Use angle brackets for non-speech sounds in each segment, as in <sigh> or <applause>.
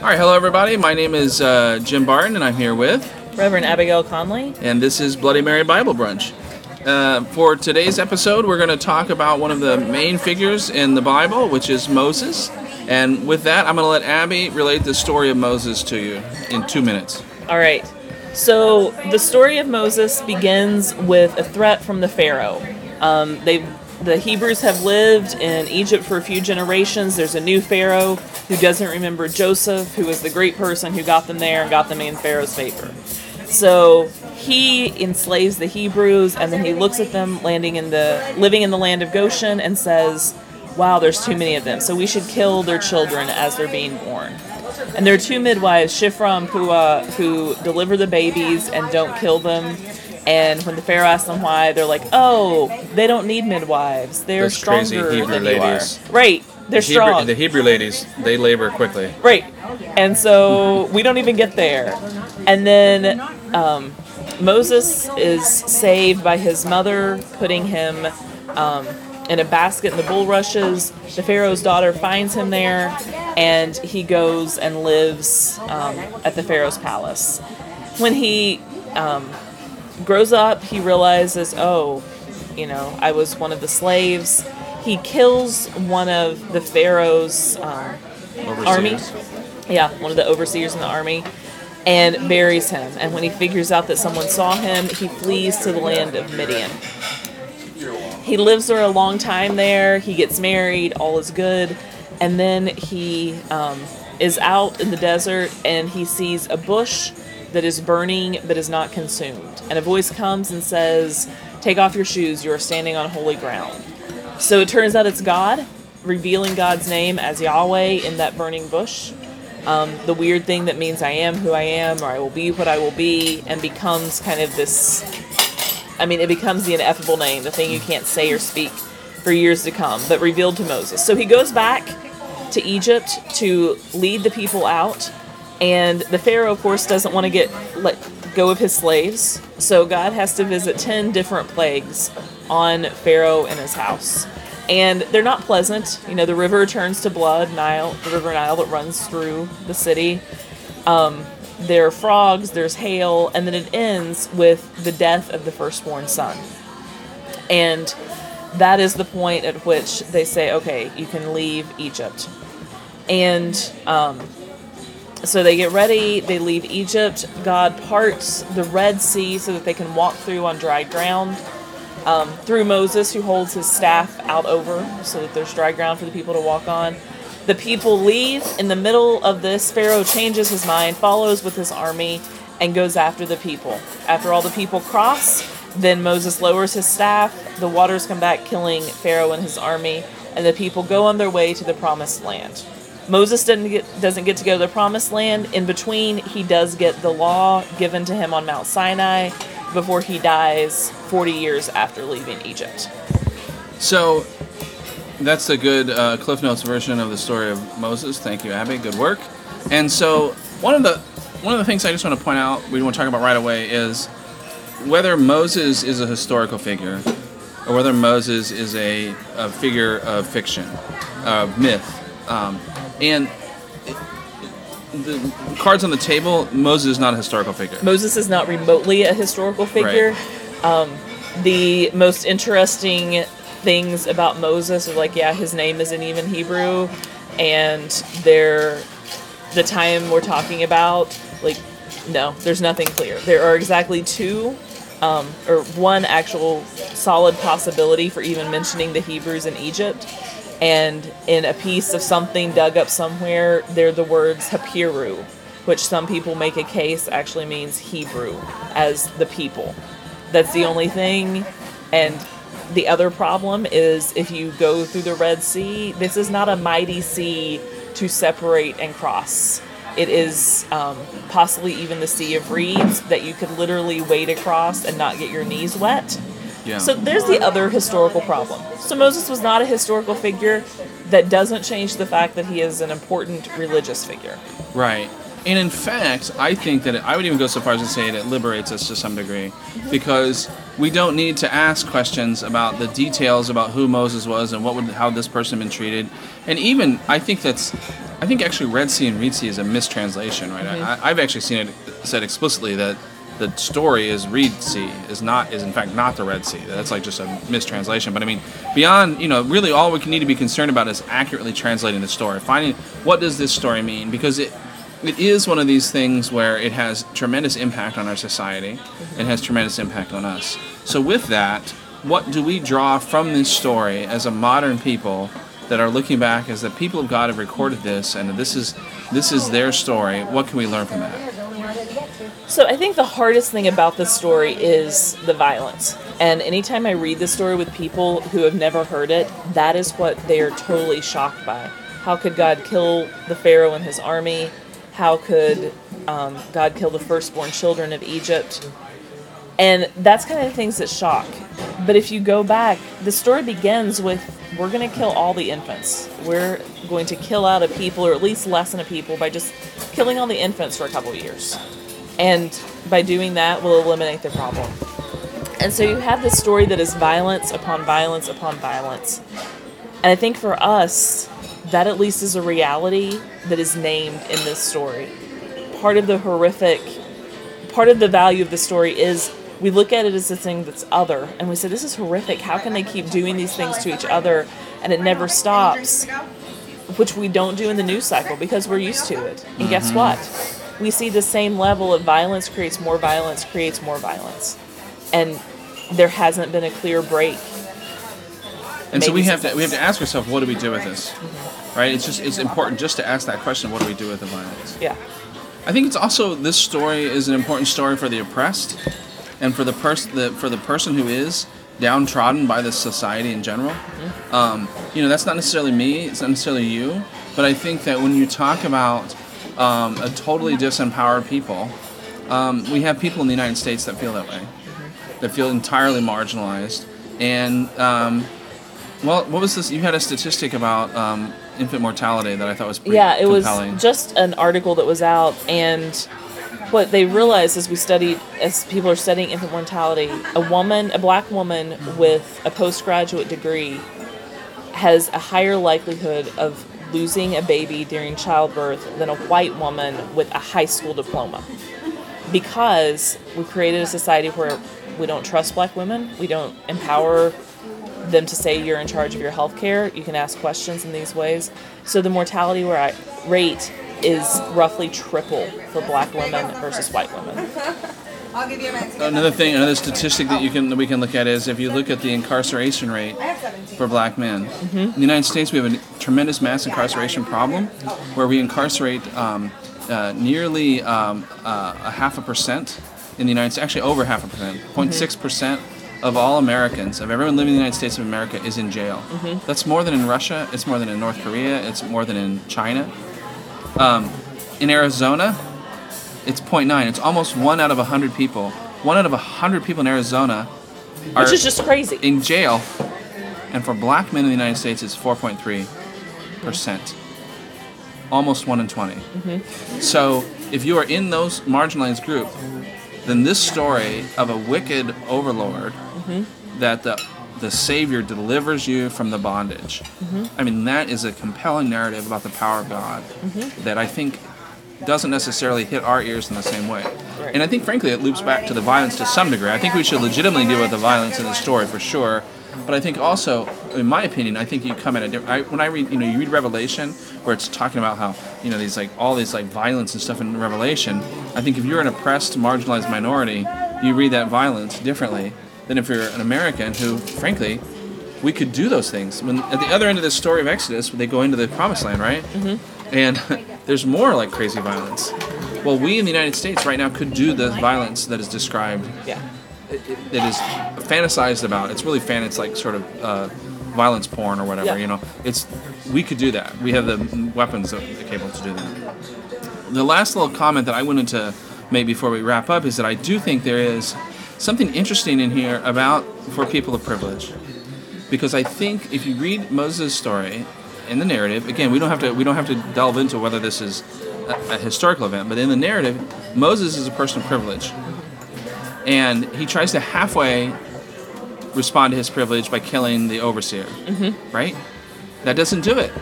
All right, hello everybody. My name is uh, Jim Barton, and I'm here with, Reverend Abigail Conley. and this is Bloody Mary Bible Brunch. Uh, for today's episode, we're going to talk about one of the main figures in the Bible, which is Moses. And with that, I'm going to let Abby relate the story of Moses to you in two minutes. All right. So the story of Moses begins with a threat from the Pharaoh. Um, they, the Hebrews have lived in Egypt for a few generations. There's a new Pharaoh who doesn't remember Joseph, who was the great person who got them there and got them in Pharaoh's favor. So he enslaves the Hebrews, and then he looks at them landing in the living in the land of Goshen and says, "Wow, there's too many of them. So we should kill their children as they're being born." And there are two midwives, Shifra and Puah, who deliver the babies and don't kill them. And when the Pharaoh asks them why, they're like, "Oh, they don't need midwives. They're Those crazy stronger Hebrew than ladies. you are." Right? They're Hebrew, strong. the Hebrew ladies, they labor quickly. Right. And so we don't even get there. And then um, Moses is saved by his mother putting him um, in a basket in the bulrushes. The Pharaoh's daughter finds him there, and he goes and lives um, at the Pharaoh's palace. When he um, grows up, he realizes, oh, you know, I was one of the slaves. He kills one of the Pharaoh's um, army. Yeah, one of the overseers in the army, and buries him. And when he figures out that someone saw him, he flees to the land of Midian. He lives there a long time there. He gets married, all is good, and then he um, is out in the desert and he sees a bush that is burning but is not consumed. And a voice comes and says, "Take off your shoes. You are standing on holy ground." So it turns out it's God revealing God's name as Yahweh in that burning bush. Um, the weird thing that means I am who I am, or I will be what I will be, and becomes kind of this. I mean, it becomes the ineffable name, the thing you can't say or speak for years to come, but revealed to Moses. So he goes back to Egypt to lead the people out, and the Pharaoh, of course, doesn't want to get let go of his slaves. So God has to visit ten different plagues on Pharaoh and his house and they're not pleasant. You know, the river turns to blood, Nile, the river Nile that runs through the city. Um, there are frogs, there's hail, and then it ends with the death of the firstborn son. And that is the point at which they say, okay, you can leave Egypt. And um, so they get ready, they leave Egypt. God parts the Red Sea so that they can walk through on dry ground um, through Moses, who holds his staff out over so that there's dry ground for the people to walk on. The people leave. In the middle of this, Pharaoh changes his mind, follows with his army, and goes after the people. After all the people cross, then Moses lowers his staff. The waters come back, killing Pharaoh and his army, and the people go on their way to the promised land. Moses doesn't get, doesn't get to go to the promised land. In between, he does get the law given to him on Mount Sinai before he dies 40 years after leaving Egypt. So that's a good uh, Cliff Notes version of the story of Moses. Thank you, Abby. Good work. And so one of the one of the things I just want to point out, we want to talk about right away, is whether Moses is a historical figure or whether Moses is a, a figure of fiction, of myth. Um, and the cards on the table, Moses is not a historical figure. Moses is not remotely a historical figure. Um, the most interesting things about Moses are like, yeah, his name isn't even Hebrew, and they're the time we're talking about, like, no, there's nothing clear. There are exactly two, um, or one actual solid possibility for even mentioning the Hebrews in Egypt. And in a piece of something dug up somewhere, they're the words Hapiru, which some people make a case actually means Hebrew as the people. That's the only thing. And the other problem is if you go through the Red Sea, this is not a mighty sea to separate and cross. It is um, possibly even the Sea of Reeds that you could literally wade across and not get your knees wet. Yeah. So there's the other historical problem. So Moses was not a historical figure. That doesn't change the fact that he is an important religious figure. Right. And in fact, I think that it, I would even go so far as to say that it liberates us to some degree because we don't need to ask questions about the details about who Moses was and what would how this person had been treated. And even I think that's I think actually Red Sea and Reed Sea is a mistranslation, right? Mm-hmm. I, I've actually seen it said explicitly that the story is Reed Sea is not is in fact not the Red Sea. That's like just a mistranslation. But I mean, beyond you know, really all we can need to be concerned about is accurately translating the story, finding what does this story mean because it it is one of these things where it has tremendous impact on our society mm-hmm. and has tremendous impact on us. So with that, what do we draw from this story as a modern people that are looking back as the people of God have recorded this and this is this is their story? What can we learn from that? So I think the hardest thing about this story is the violence. And anytime I read this story with people who have never heard it, that is what they are totally shocked by. How could God kill the Pharaoh and his army? How could um, God kill the firstborn children of Egypt? And that's kind of the things that shock. But if you go back, the story begins with we're going to kill all the infants. We're going to kill out a people, or at least lessen a people, by just killing all the infants for a couple of years. And by doing that, we'll eliminate the problem. And so you have this story that is violence upon violence upon violence. And I think for us, that at least is a reality that is named in this story. Part of the horrific, part of the value of the story is we look at it as a thing that's other, and we say, This is horrific. How can they keep doing these things to each other and it never stops? Which we don't do in the news cycle because we're used to it. And guess mm-hmm. what? We see the same level of violence creates more violence, creates more violence. And there hasn't been a clear break. And so we have to we have to ask ourselves, what do we do with this? Right? It's just it's important just to ask that question, what do we do with the violence? Yeah. I think it's also this story is an important story for the oppressed, and for the person the, for the person who is downtrodden by the society in general. Um, you know, that's not necessarily me. It's not necessarily you. But I think that when you talk about um, a totally disempowered people, um, we have people in the United States that feel that way, that feel entirely marginalized. And um, well, what was this? You had a statistic about um, infant mortality that I thought was pretty yeah, it compelling. was just an article that was out, and what they realized as we studied, as people are studying infant mortality, a woman, a black woman with a postgraduate degree, has a higher likelihood of losing a baby during childbirth than a white woman with a high school diploma, because we created a society where we don't trust black women, we don't empower them to say you're in charge of your health care. You can ask questions in these ways. So the mortality rate is roughly triple for black women versus white women. I'll give you a minute to get Another thing, another statistic that you can that we can look at is if you look at the incarceration rate I have 17. for black men. In the United States, we have a tremendous mass incarceration problem, where we incarcerate um, uh, nearly um, uh, a half a percent in the United States, actually over half a percent, 0.6 percent of all Americans, of everyone living in the United States of America, is in jail. That's more than in Russia. It's more than in North Korea. It's more than in China. Um, in Arizona, it's 0.9. It's almost one out of 100 people. One out of 100 people in Arizona are Which is just crazy. in jail. And for black men in the United States, it's 4.3 percent, almost one in 20. Mm-hmm. So if you are in those marginalized group, then this story of a wicked overlord mm-hmm. that the the Savior delivers you from the bondage. Mm-hmm. I mean, that is a compelling narrative about the power of God that I think doesn't necessarily hit our ears in the same way. And I think, frankly, it loops back to the violence to some degree. I think we should legitimately deal with the violence in the story for sure. But I think also, in my opinion, I think you come at a different. I, when I read, you know, you read Revelation, where it's talking about how you know these like all these like violence and stuff in Revelation. I think if you're an oppressed, marginalized minority, you read that violence differently than if you're an American who, frankly, we could do those things. When at the other end of the story of Exodus, they go into the Promised Land, right? Mm-hmm. And <laughs> there's more like crazy violence. Well, we in the United States right now could do the violence that is described Yeah. that is fantasized about. It's really fan. It's like sort of uh, violence porn or whatever. Yeah. You know, it's we could do that. We have the weapons that are capable to do that. The last little comment that I wanted to make before we wrap up is that I do think there is something interesting in here about for people of privilege, because I think if you read Moses' story in the narrative, again, we don't have to we don't have to delve into whether this is a, a historical event, but in the narrative, Moses is a person of privilege and he tries to halfway respond to his privilege by killing the overseer. Mm-hmm. Right? That doesn't do it.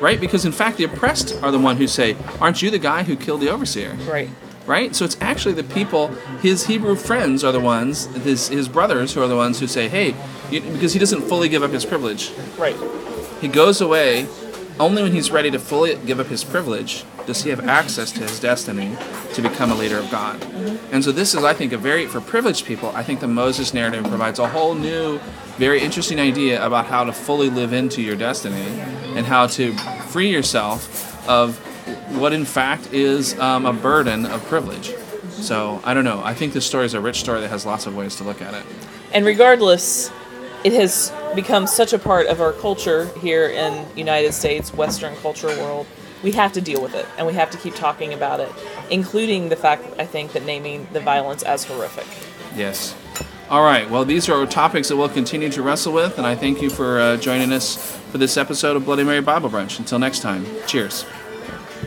Right? Because in fact, the oppressed are the one who say, "Aren't you the guy who killed the overseer?" Right. right? So it's actually the people, his Hebrew friends are the ones, his, his brothers who are the ones who say, hey, you, because he doesn't fully give up his privilege. Right. He goes away only when he's ready to fully give up his privilege does he have access to his destiny to become a leader of God. And so this is, I think, a very, for privileged people, I think the Moses narrative provides a whole new, very interesting idea about how to fully live into your destiny and how to free yourself of what in fact is um, a burden of privilege. So I don't know. I think this story is a rich story that has lots of ways to look at it. And regardless, it has become such a part of our culture here in United States, Western culture world. We have to deal with it, and we have to keep talking about it, including the fact I think that naming the violence as horrific. Yes. All right. Well, these are topics that we'll continue to wrestle with, and I thank you for uh, joining us for this episode of Bloody Mary Bible Brunch. Until next time, cheers.